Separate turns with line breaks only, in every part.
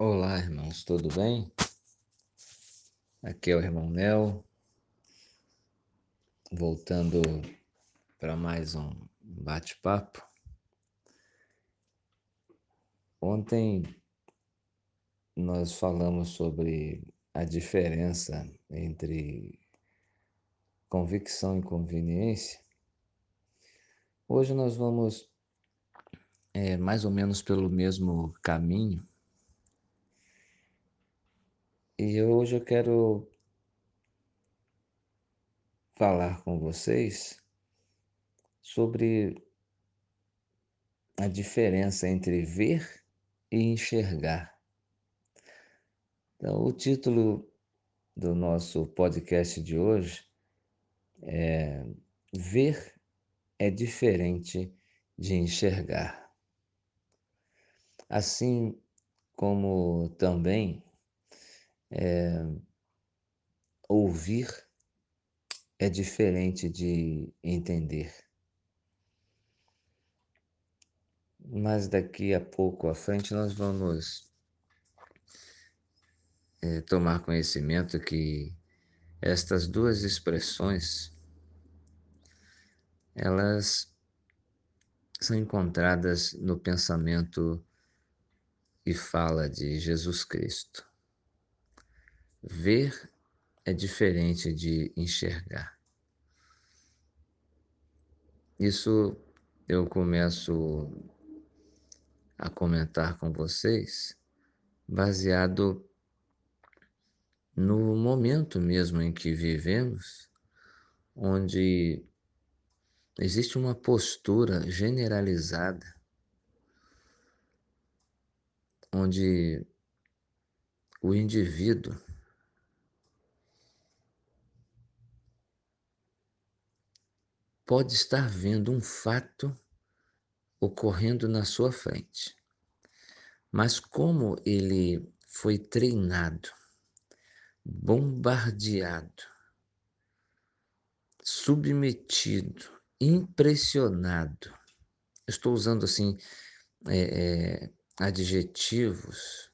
Olá, irmãos, tudo bem? Aqui é o irmão Nel, voltando para mais um bate-papo. Ontem nós falamos sobre a diferença entre convicção e conveniência. Hoje nós vamos é, mais ou menos pelo mesmo caminho E hoje eu quero falar com vocês sobre a diferença entre ver e enxergar. Então, o título do nosso podcast de hoje é Ver é diferente de enxergar. Assim como também é, ouvir é diferente de entender. Mas daqui a pouco à frente nós vamos é, tomar conhecimento que estas duas expressões elas são encontradas no pensamento e fala de Jesus Cristo. Ver é diferente de enxergar. Isso eu começo a comentar com vocês baseado no momento mesmo em que vivemos, onde existe uma postura generalizada, onde o indivíduo pode estar vendo um fato ocorrendo na sua frente. Mas como ele foi treinado, bombardeado, submetido, impressionado, estou usando assim é, é, adjetivos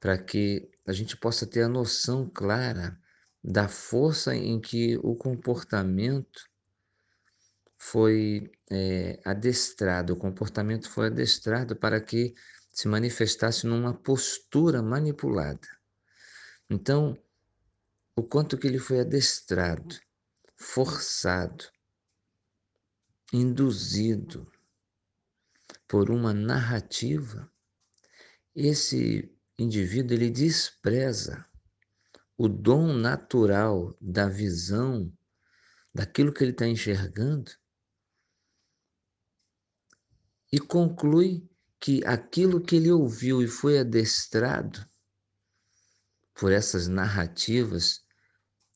para que a gente possa ter a noção clara da força em que o comportamento foi é, adestrado, o comportamento foi adestrado para que se manifestasse numa postura manipulada. Então, o quanto que ele foi adestrado, forçado, induzido por uma narrativa, esse indivíduo ele despreza o dom natural da visão daquilo que ele está enxergando e conclui que aquilo que ele ouviu e foi adestrado por essas narrativas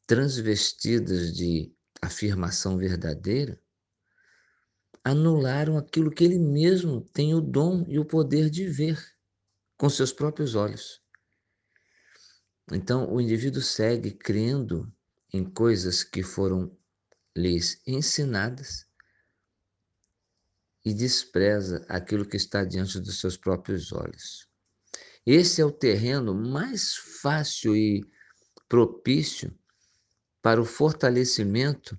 transvestidas de afirmação verdadeira, anularam aquilo que ele mesmo tem o dom e o poder de ver com seus próprios olhos. Então, o indivíduo segue crendo em coisas que foram lhes ensinadas e despreza aquilo que está diante dos seus próprios olhos. Esse é o terreno mais fácil e propício para o fortalecimento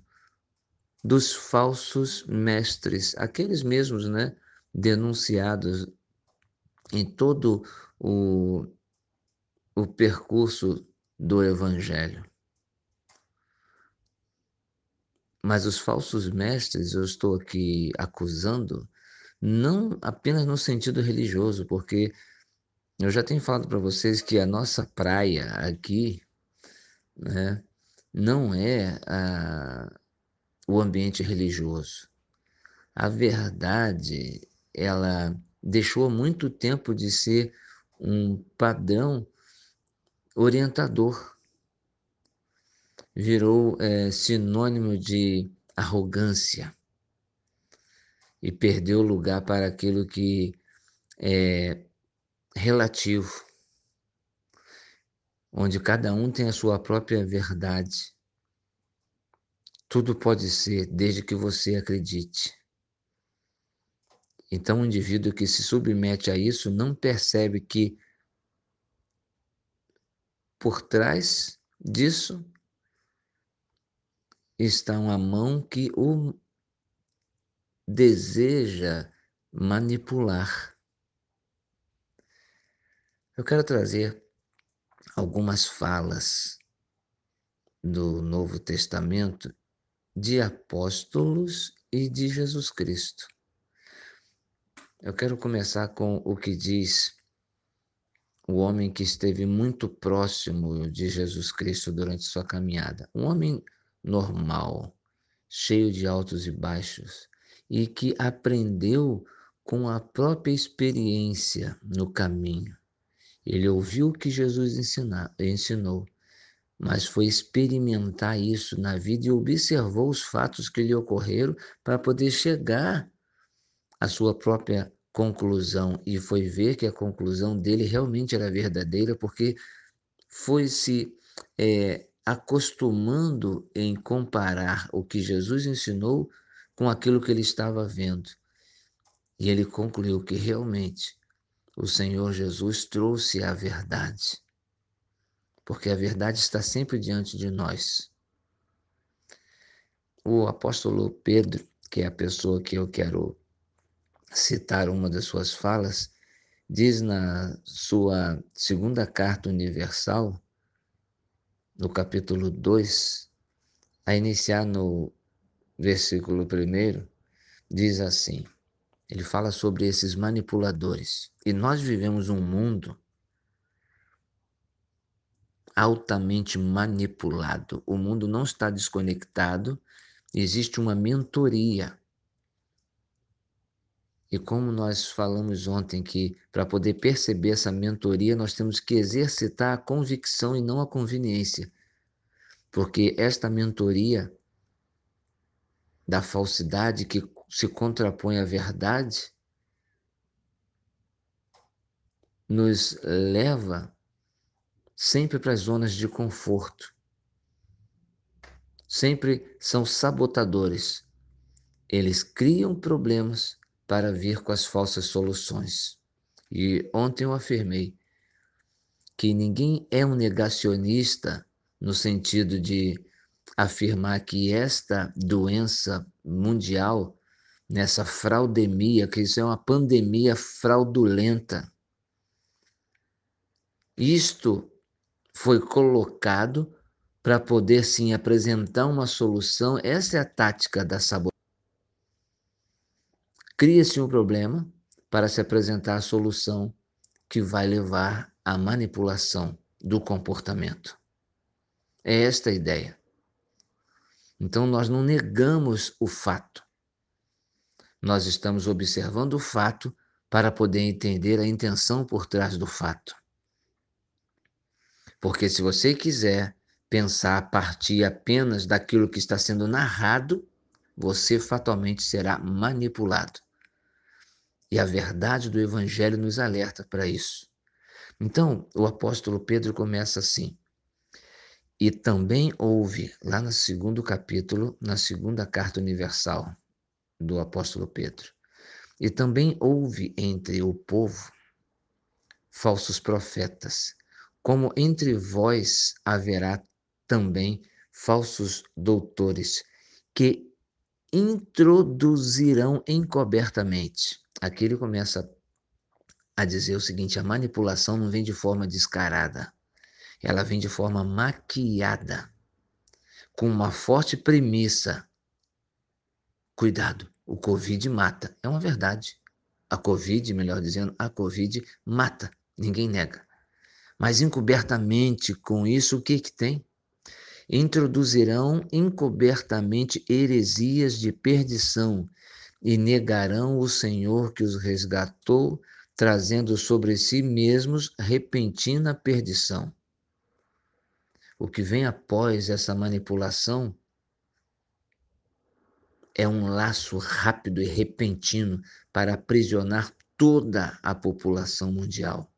dos falsos mestres, aqueles mesmos, né, denunciados em todo o, o percurso do Evangelho. Mas os falsos mestres, eu estou aqui acusando, não apenas no sentido religioso, porque eu já tenho falado para vocês que a nossa praia aqui, né, não é a, o ambiente religioso. A verdade, ela deixou muito tempo de ser um padrão orientador virou é, sinônimo de arrogância e perdeu lugar para aquilo que é relativo, onde cada um tem a sua própria verdade. Tudo pode ser desde que você acredite. Então, o indivíduo que se submete a isso não percebe que por trás disso está uma mão que o deseja manipular. Eu quero trazer algumas falas do Novo Testamento de apóstolos e de Jesus Cristo. Eu quero começar com o que diz o homem que esteve muito próximo de Jesus Cristo durante sua caminhada. Um homem normal, cheio de altos e baixos, e que aprendeu com a própria experiência no caminho. Ele ouviu o que Jesus ensinou, mas foi experimentar isso na vida e observou os fatos que lhe ocorreram para poder chegar à sua própria conclusão e foi ver que a conclusão dele realmente era verdadeira, porque foi se é, acostumando em comparar o que Jesus ensinou com aquilo que ele estava vendo. E ele concluiu que realmente o Senhor Jesus trouxe a verdade, porque a verdade está sempre diante de nós. O apóstolo Pedro, que é a pessoa que eu quero citar uma das suas falas, diz na sua segunda carta universal, no capítulo 2, a iniciar no versículo 1, diz assim: ele fala sobre esses manipuladores. E nós vivemos um mundo altamente manipulado. O mundo não está desconectado, existe uma mentoria e como nós falamos ontem que para poder perceber essa mentoria, nós temos que exercitar a convicção e não a conveniência. Porque esta mentoria da falsidade que se contrapõe à verdade nos leva sempre para as zonas de conforto. Sempre são sabotadores. Eles criam problemas para vir com as falsas soluções. E ontem eu afirmei que ninguém é um negacionista no sentido de afirmar que esta doença mundial, nessa fraudemia, que isso é uma pandemia fraudulenta, isto foi colocado para poder sim apresentar uma solução. Essa é a tática da sabotagem. Cria-se um problema para se apresentar a solução que vai levar à manipulação do comportamento. É esta a ideia. Então, nós não negamos o fato. Nós estamos observando o fato para poder entender a intenção por trás do fato. Porque se você quiser pensar a partir apenas daquilo que está sendo narrado, você fatalmente será manipulado. E a verdade do Evangelho nos alerta para isso. Então, o apóstolo Pedro começa assim. E também houve, lá no segundo capítulo, na segunda carta universal do apóstolo Pedro, e também houve entre o povo falsos profetas, como entre vós haverá também falsos doutores, que introduzirão encobertamente Aqui ele começa a dizer o seguinte: a manipulação não vem de forma descarada, ela vem de forma maquiada, com uma forte premissa. Cuidado, o Covid mata. É uma verdade. A Covid, melhor dizendo, a Covid mata, ninguém nega. Mas encobertamente com isso, o que, que tem? Introduzirão encobertamente heresias de perdição e negarão o Senhor que os resgatou, trazendo sobre si mesmos repentina perdição. O que vem após essa manipulação é um laço rápido e repentino para aprisionar toda a população mundial.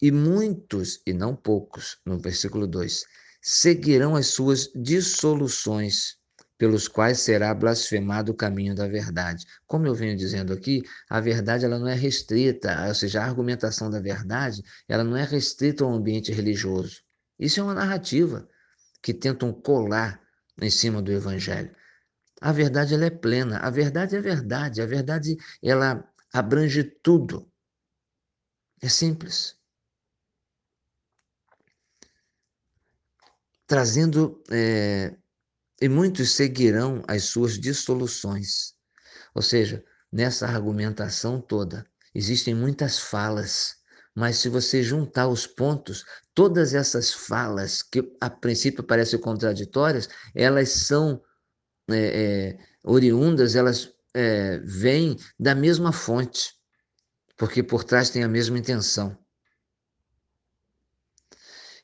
E muitos, e não poucos, no versículo 2, seguirão as suas dissoluções pelos quais será blasfemado o caminho da verdade. Como eu venho dizendo aqui, a verdade ela não é restrita, ou seja, a argumentação da verdade, ela não é restrita ao ambiente religioso. Isso é uma narrativa que tentam colar em cima do evangelho. A verdade ela é plena, a verdade é verdade, a verdade ela abrange tudo. É simples. Trazendo é, e muitos seguirão as suas dissoluções. Ou seja, nessa argumentação toda, existem muitas falas, mas se você juntar os pontos, todas essas falas, que a princípio parecem contraditórias, elas são é, é, oriundas, elas é, vêm da mesma fonte, porque por trás tem a mesma intenção.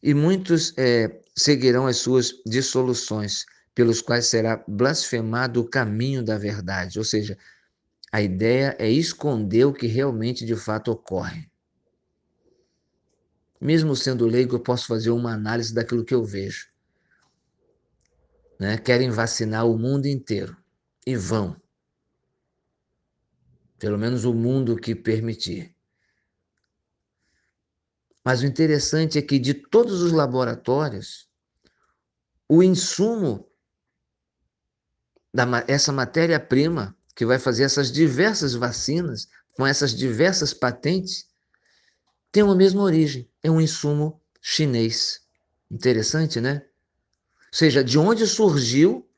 E muitos é, seguirão as suas dissoluções, pelos quais será blasfemado o caminho da verdade. Ou seja, a ideia é esconder o que realmente de fato ocorre. Mesmo sendo leigo, eu posso fazer uma análise daquilo que eu vejo. Né? Querem vacinar o mundo inteiro e vão. Pelo menos o mundo que permitir. Mas o interessante é que de todos os laboratórios, o insumo da, essa matéria-prima que vai fazer essas diversas vacinas, com essas diversas patentes, tem uma mesma origem, é um insumo chinês. Interessante, né? Ou seja, de onde surgiu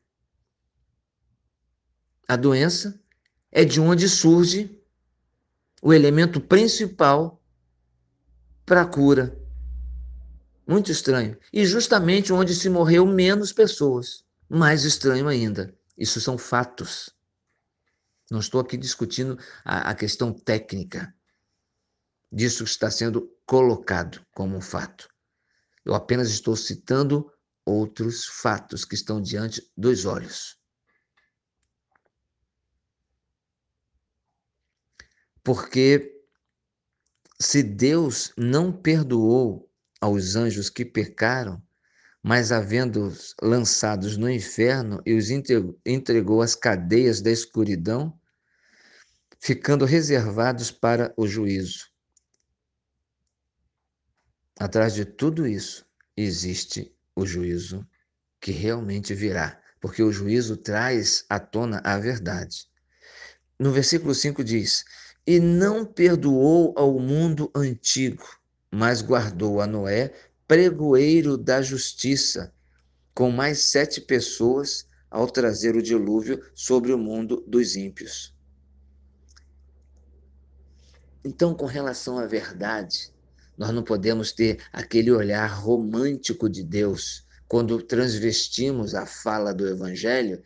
a doença, é de onde surge o elemento principal para a cura. Muito estranho. E justamente onde se morreu menos pessoas. Mais estranho ainda. Isso são fatos. Não estou aqui discutindo a, a questão técnica disso que está sendo colocado como um fato. Eu apenas estou citando outros fatos que estão diante dos olhos. Porque se Deus não perdoou aos anjos que pecaram, mas havendo-os lançados no inferno e os entregou às cadeias da escuridão, ficando reservados para o juízo. Atrás de tudo isso existe o juízo que realmente virá, porque o juízo traz à tona a verdade. No versículo 5 diz: E não perdoou ao mundo antigo, mas guardou a Noé pregoeiro da justiça, com mais sete pessoas ao trazer o dilúvio sobre o mundo dos ímpios. Então, com relação à verdade, nós não podemos ter aquele olhar romântico de Deus quando transvestimos a fala do Evangelho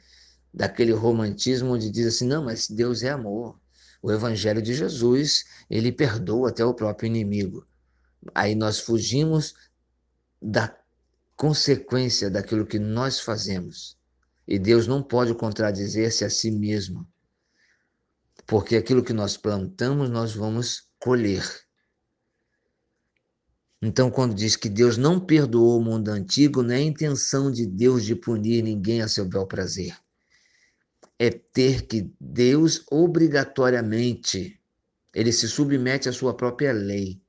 daquele romantismo onde diz assim: não, mas Deus é amor. O Evangelho de Jesus, ele perdoa até o próprio inimigo. Aí nós fugimos da consequência daquilo que nós fazemos. E Deus não pode contradizer-se a si mesmo. Porque aquilo que nós plantamos, nós vamos colher. Então, quando diz que Deus não perdoou o mundo antigo, não é a intenção de Deus de punir ninguém a seu bel prazer. É ter que Deus obrigatoriamente ele se submete à sua própria lei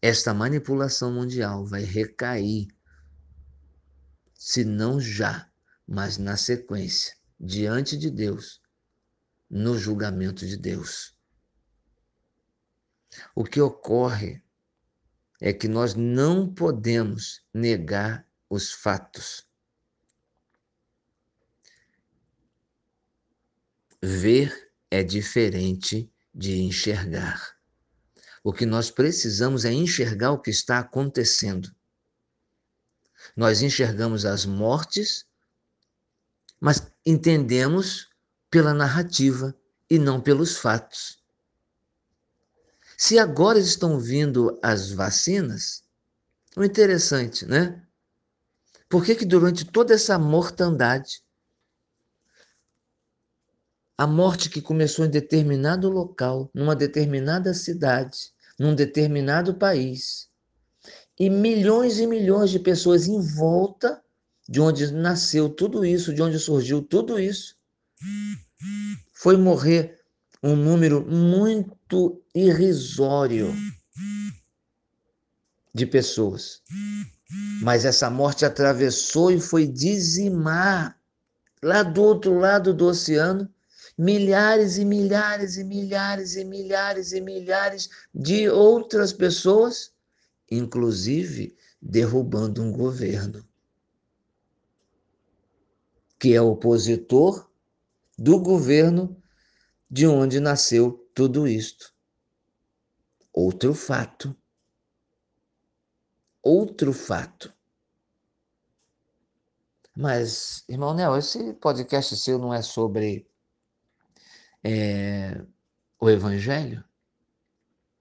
esta manipulação mundial vai recair, se não já, mas na sequência, diante de Deus, no julgamento de Deus. O que ocorre é que nós não podemos negar os fatos. Ver é diferente de enxergar. O que nós precisamos é enxergar o que está acontecendo. Nós enxergamos as mortes, mas entendemos pela narrativa e não pelos fatos. Se agora estão vindo as vacinas, o interessante, né? Por que, que durante toda essa mortandade, a morte que começou em determinado local, numa determinada cidade, num determinado país e milhões e milhões de pessoas em volta de onde nasceu tudo isso, de onde surgiu tudo isso, foi morrer um número muito irrisório de pessoas. Mas essa morte atravessou e foi dizimar lá do outro lado do oceano milhares e milhares e milhares e milhares e milhares de outras pessoas, inclusive derrubando um governo que é opositor do governo de onde nasceu tudo isto. Outro fato. Outro fato. Mas, irmão Nel, esse podcast seu não é sobre é, o Evangelho?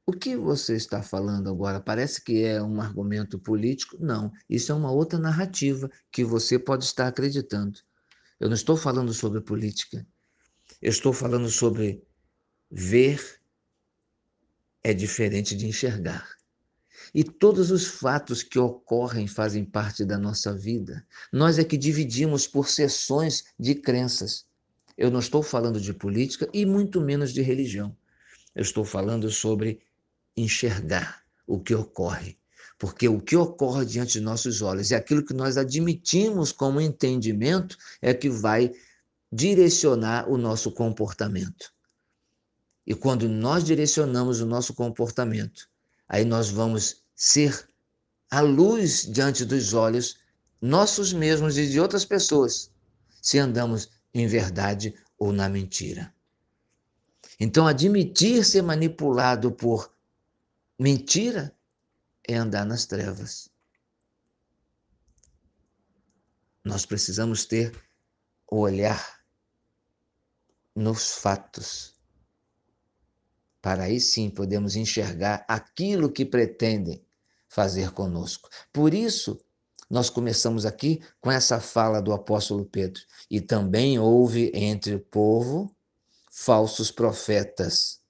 O que você está falando agora? Parece que é um argumento político? Não, isso é uma outra narrativa que você pode estar acreditando. Eu não estou falando sobre política. Eu estou falando sobre ver é diferente de enxergar. E todos os fatos que ocorrem fazem parte da nossa vida. Nós é que dividimos por sessões de crenças. Eu não estou falando de política e muito menos de religião. Eu estou falando sobre enxergar o que ocorre. Porque o que ocorre diante de nossos olhos e aquilo que nós admitimos como entendimento é que vai direcionar o nosso comportamento. E quando nós direcionamos o nosso comportamento, aí nós vamos ser a luz diante dos olhos nossos mesmos e de outras pessoas, se andamos em verdade ou na mentira. Então, admitir ser manipulado por mentira é andar nas trevas. Nós precisamos ter o olhar nos fatos, para aí sim podemos enxergar aquilo que pretendem fazer conosco. Por isso, nós começamos aqui com essa fala do apóstolo Pedro. E também houve entre o povo falsos profetas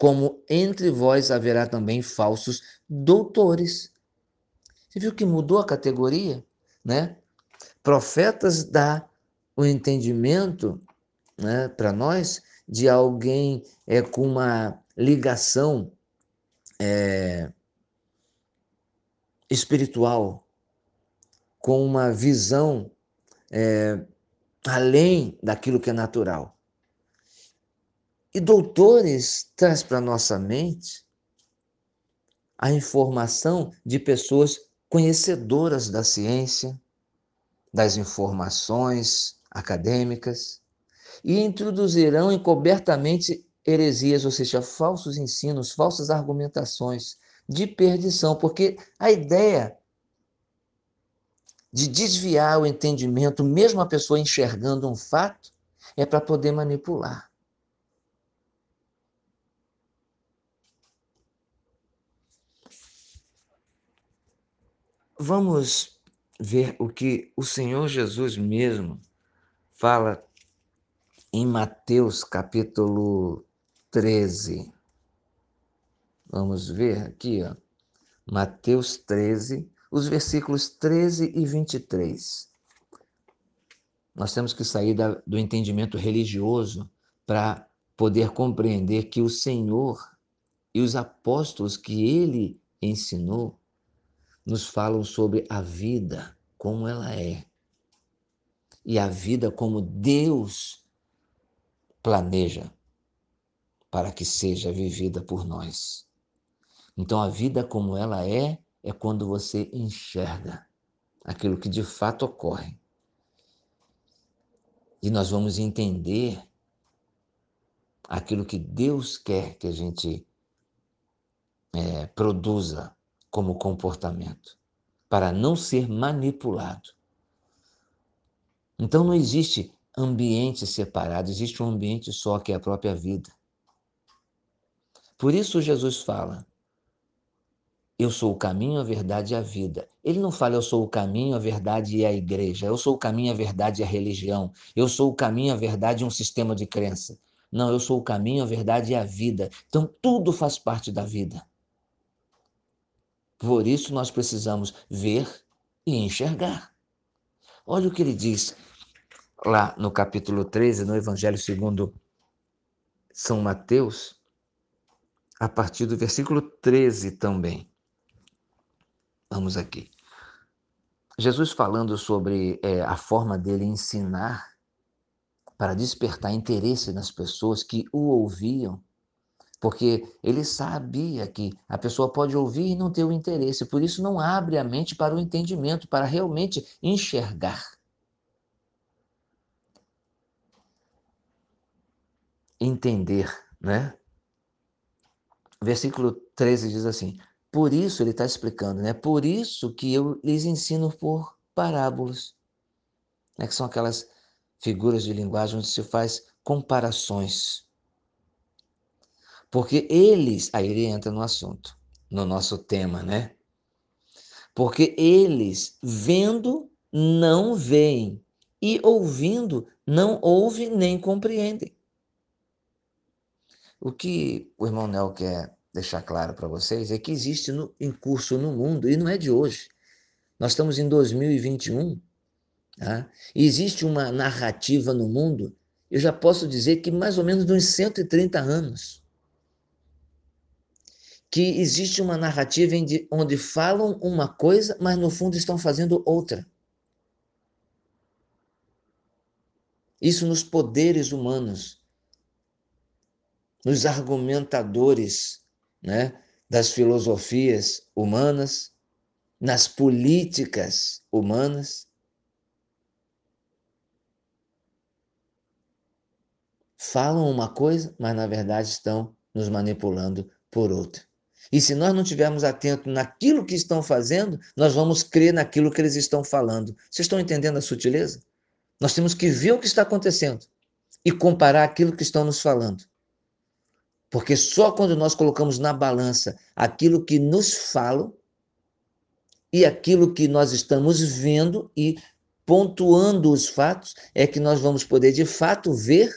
como entre vós haverá também falsos doutores. Você viu que mudou a categoria, né? Profetas dá o entendimento, né, para nós de alguém é com uma ligação é, espiritual, com uma visão é, além daquilo que é natural. E doutores traz para nossa mente a informação de pessoas conhecedoras da ciência, das informações acadêmicas, e introduzirão encobertamente heresias, ou seja, falsos ensinos, falsas argumentações de perdição, porque a ideia de desviar o entendimento, mesmo a pessoa enxergando um fato, é para poder manipular. Vamos ver o que o Senhor Jesus mesmo fala em Mateus capítulo 13. Vamos ver aqui, ó. Mateus 13, os versículos 13 e 23. Nós temos que sair da, do entendimento religioso para poder compreender que o Senhor e os apóstolos que ele ensinou nos falam sobre a vida como ela é e a vida como Deus planeja para que seja vivida por nós. Então, a vida como ela é, é quando você enxerga aquilo que de fato ocorre. E nós vamos entender aquilo que Deus quer que a gente é, produza como comportamento, para não ser manipulado. Então não existe ambiente separado, existe um ambiente só que é a própria vida. Por isso Jesus fala: Eu sou o caminho, a verdade e a vida. Ele não fala eu sou o caminho, a verdade e a igreja. Eu sou o caminho, a verdade e a religião. Eu sou o caminho, a verdade e um sistema de crença. Não, eu sou o caminho, a verdade e a vida. Então tudo faz parte da vida. Por isso nós precisamos ver e enxergar. Olha o que ele diz lá no capítulo 13, no Evangelho segundo São Mateus, a partir do versículo 13 também. Vamos aqui. Jesus falando sobre é, a forma dele ensinar para despertar interesse nas pessoas que o ouviam, porque ele sabia que a pessoa pode ouvir e não ter o interesse, por isso não abre a mente para o entendimento, para realmente enxergar. Entender, né? Versículo 13 diz assim: Por isso, ele está explicando, né? Por isso que eu lhes ensino por parábolas, né? que são aquelas figuras de linguagem onde se faz comparações. Porque eles, aí ele entra no assunto, no nosso tema, né? Porque eles, vendo, não veem, e ouvindo, não ouvem nem compreendem. O que o irmão Nel quer deixar claro para vocês é que existe no, em curso no mundo, e não é de hoje. Nós estamos em 2021, Tá? Existe uma narrativa no mundo, eu já posso dizer que mais ou menos uns 130 anos, que existe uma narrativa onde falam uma coisa, mas no fundo estão fazendo outra. Isso nos poderes humanos, nos argumentadores né, das filosofias humanas, nas políticas humanas. falam uma coisa, mas na verdade estão nos manipulando por outra. E se nós não estivermos atentos naquilo que estão fazendo, nós vamos crer naquilo que eles estão falando. Vocês estão entendendo a sutileza? Nós temos que ver o que está acontecendo e comparar aquilo que estão nos falando. Porque só quando nós colocamos na balança aquilo que nos falam e aquilo que nós estamos vendo e pontuando os fatos, é que nós vamos poder de fato ver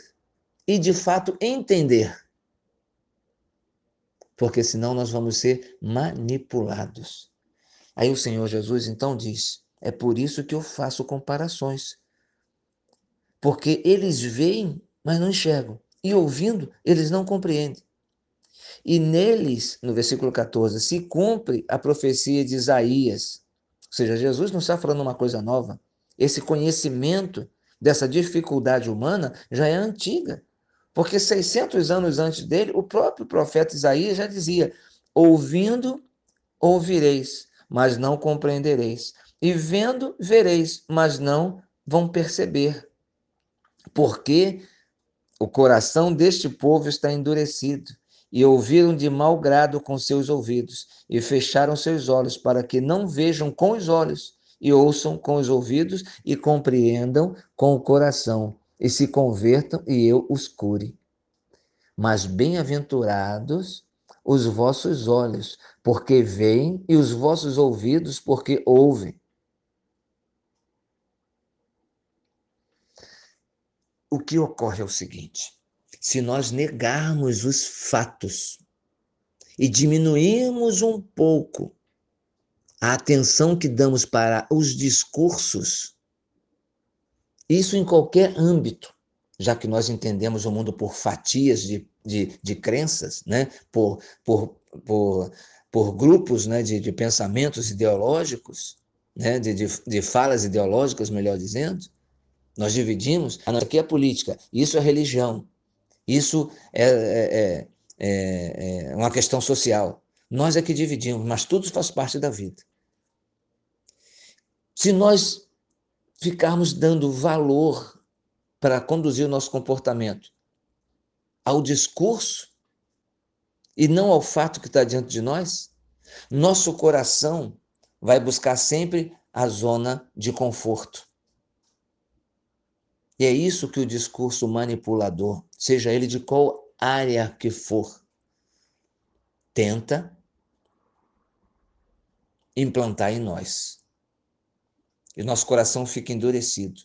e de fato entender. Porque senão nós vamos ser manipulados. Aí o Senhor Jesus então diz: é por isso que eu faço comparações. Porque eles veem, mas não enxergam, e ouvindo, eles não compreendem. E neles, no versículo 14, se cumpre a profecia de Isaías. Ou seja, Jesus não está falando uma coisa nova. Esse conhecimento dessa dificuldade humana já é antiga. Porque 600 anos antes dele, o próprio profeta Isaías já dizia: ouvindo, ouvireis, mas não compreendereis, e vendo, vereis, mas não vão perceber. Porque o coração deste povo está endurecido, e ouviram de mau grado com seus ouvidos, e fecharam seus olhos, para que não vejam com os olhos, e ouçam com os ouvidos, e compreendam com o coração e se convertam e eu os cure. Mas bem-aventurados os vossos olhos, porque veem, e os vossos ouvidos, porque ouvem. O que ocorre é o seguinte: se nós negarmos os fatos e diminuirmos um pouco a atenção que damos para os discursos, isso em qualquer âmbito, já que nós entendemos o mundo por fatias de, de, de crenças, né? por, por, por, por grupos né? de, de pensamentos ideológicos, né? de, de, de falas ideológicas, melhor dizendo. Nós dividimos, aqui é política, isso é religião, isso é, é, é, é uma questão social. Nós é que dividimos, mas tudo faz parte da vida. Se nós ficarmos dando valor para conduzir o nosso comportamento ao discurso e não ao fato que está diante de nós, nosso coração vai buscar sempre a zona de conforto. E é isso que o discurso manipulador, seja ele de qual área que for, tenta implantar em nós e nosso coração fica endurecido.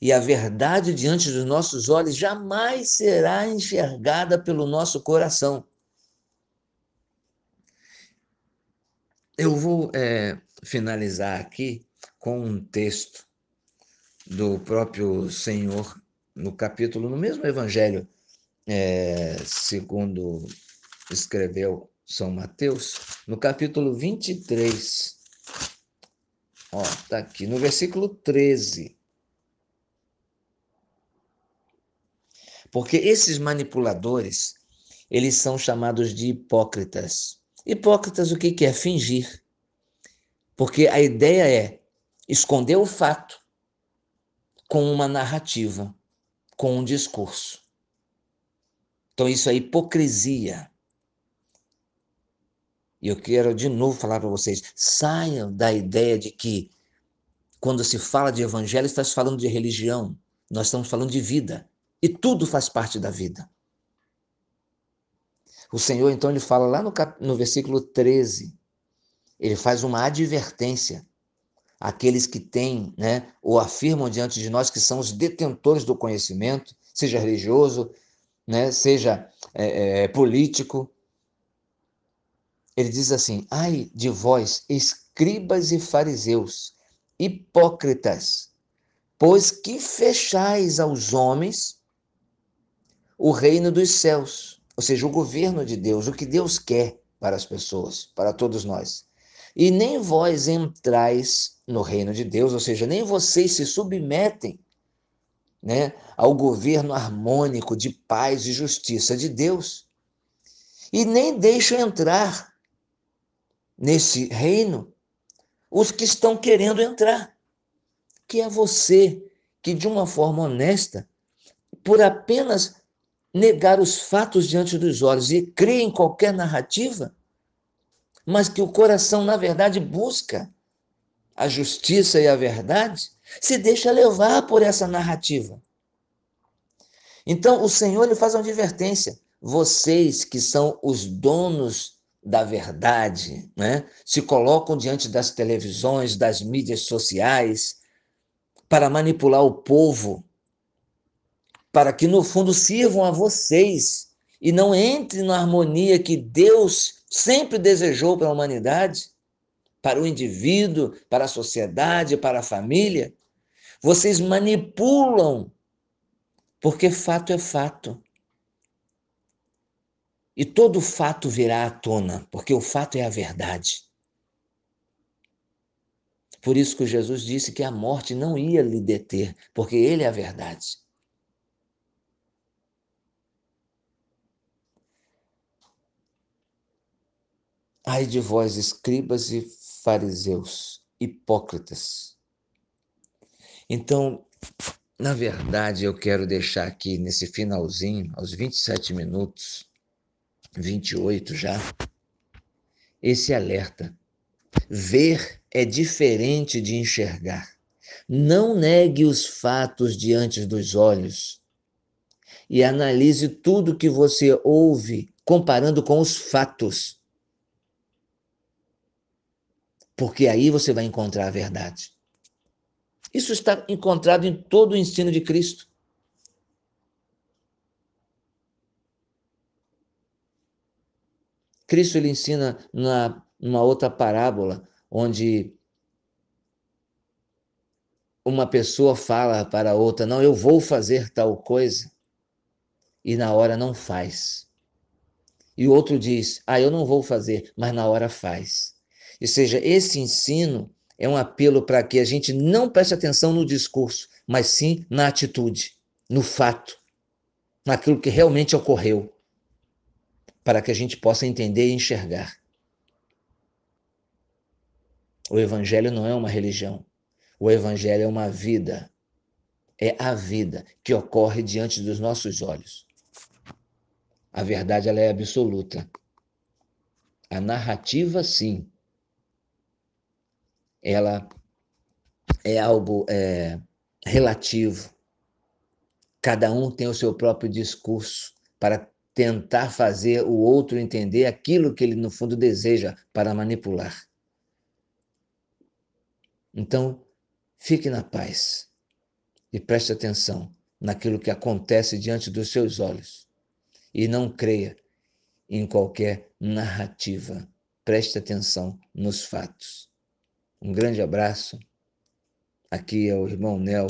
E a verdade diante dos nossos olhos jamais será enxergada pelo nosso coração. Eu vou é, finalizar aqui com um texto do próprio Senhor no capítulo, no mesmo evangelho, é, segundo escreveu São Mateus, no capítulo 23. Ó, tá aqui, no versículo 13. Porque esses manipuladores, eles são chamados de hipócritas. Hipócritas o que, que é? Fingir. Porque a ideia é esconder o fato com uma narrativa, com um discurso. Então, isso é hipocrisia. E eu quero de novo falar para vocês: saiam da ideia de que, quando se fala de evangelho, está se falando de religião. Nós estamos falando de vida. E tudo faz parte da vida. O Senhor, então, ele fala lá no, cap... no versículo 13, ele faz uma advertência àqueles que têm, né, ou afirmam diante de nós que são os detentores do conhecimento, seja religioso, né, seja é, é, político. Ele diz assim: ai de vós, escribas e fariseus, hipócritas, pois que fechais aos homens o reino dos céus ou seja, o governo de Deus, o que Deus quer para as pessoas, para todos nós. E nem vós entrais no reino de Deus, ou seja, nem vocês se submetem né, ao governo harmônico de paz e justiça de Deus. E nem deixam entrar nesse reino os que estão querendo entrar, que é você que, de uma forma honesta, por apenas negar os fatos diante dos olhos e crer em qualquer narrativa, mas que o coração, na verdade, busca a justiça e a verdade, se deixa levar por essa narrativa. Então, o Senhor lhe faz uma advertência. Vocês que são os donos da verdade, né, se colocam diante das televisões, das mídias sociais, para manipular o povo para que no fundo sirvam a vocês e não entrem na harmonia que Deus sempre desejou para a humanidade, para o indivíduo, para a sociedade, para a família. Vocês manipulam, porque fato é fato. E todo fato virá à tona, porque o fato é a verdade. Por isso que Jesus disse que a morte não ia lhe deter, porque ele é a verdade. Ai de vós, escribas e fariseus, hipócritas. Então, na verdade, eu quero deixar aqui nesse finalzinho, aos 27 minutos, 28 já, esse alerta. Ver é diferente de enxergar. Não negue os fatos diante dos olhos e analise tudo que você ouve comparando com os fatos porque aí você vai encontrar a verdade. Isso está encontrado em todo o ensino de Cristo. Cristo ele ensina na, numa outra parábola, onde uma pessoa fala para outra: Não, eu vou fazer tal coisa, e na hora não faz. E o outro diz: Ah, eu não vou fazer, mas na hora faz. Ou seja, esse ensino é um apelo para que a gente não preste atenção no discurso, mas sim na atitude, no fato, naquilo que realmente ocorreu, para que a gente possa entender e enxergar. O Evangelho não é uma religião, o Evangelho é uma vida. É a vida que ocorre diante dos nossos olhos. A verdade ela é absoluta. A narrativa, sim, ela é algo é, relativo. Cada um tem o seu próprio discurso para tentar fazer o outro entender aquilo que ele, no fundo, deseja para manipular. Então, fique na paz e preste atenção naquilo que acontece diante dos seus olhos. E não creia em qualquer narrativa. Preste atenção nos fatos. Um grande abraço. Aqui é o irmão Nel.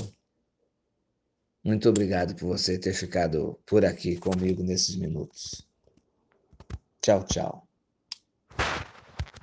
Muito obrigado por você ter ficado por aqui comigo nesses minutos. Tchau, tchau.